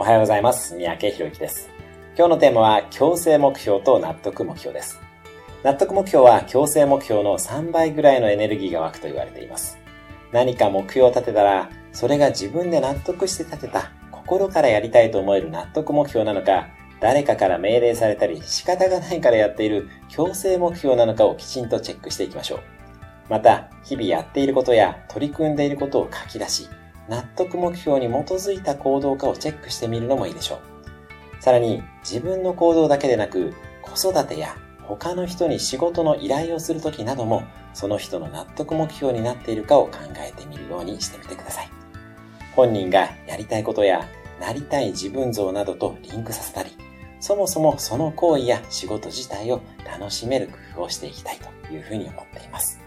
おはようございます。三宅博之です。今日のテーマは強制目標と納得目標です。納得目標は強制目標の3倍ぐらいのエネルギーが湧くと言われています。何か目標を立てたら、それが自分で納得して立てた、心からやりたいと思える納得目標なのか、誰かから命令されたり仕方がないからやっている強制目標なのかをきちんとチェックしていきましょう。また、日々やっていることや取り組んでいることを書き出し、納得目標に基づいた行動かをチェックしてみるのもいいでしょう。さらに、自分の行動だけでなく、子育てや他の人に仕事の依頼をするときなども、その人の納得目標になっているかを考えてみるようにしてみてください。本人がやりたいことや、なりたい自分像などとリンクさせたり、そもそもその行為や仕事自体を楽しめる工夫をしていきたいというふうに思っています。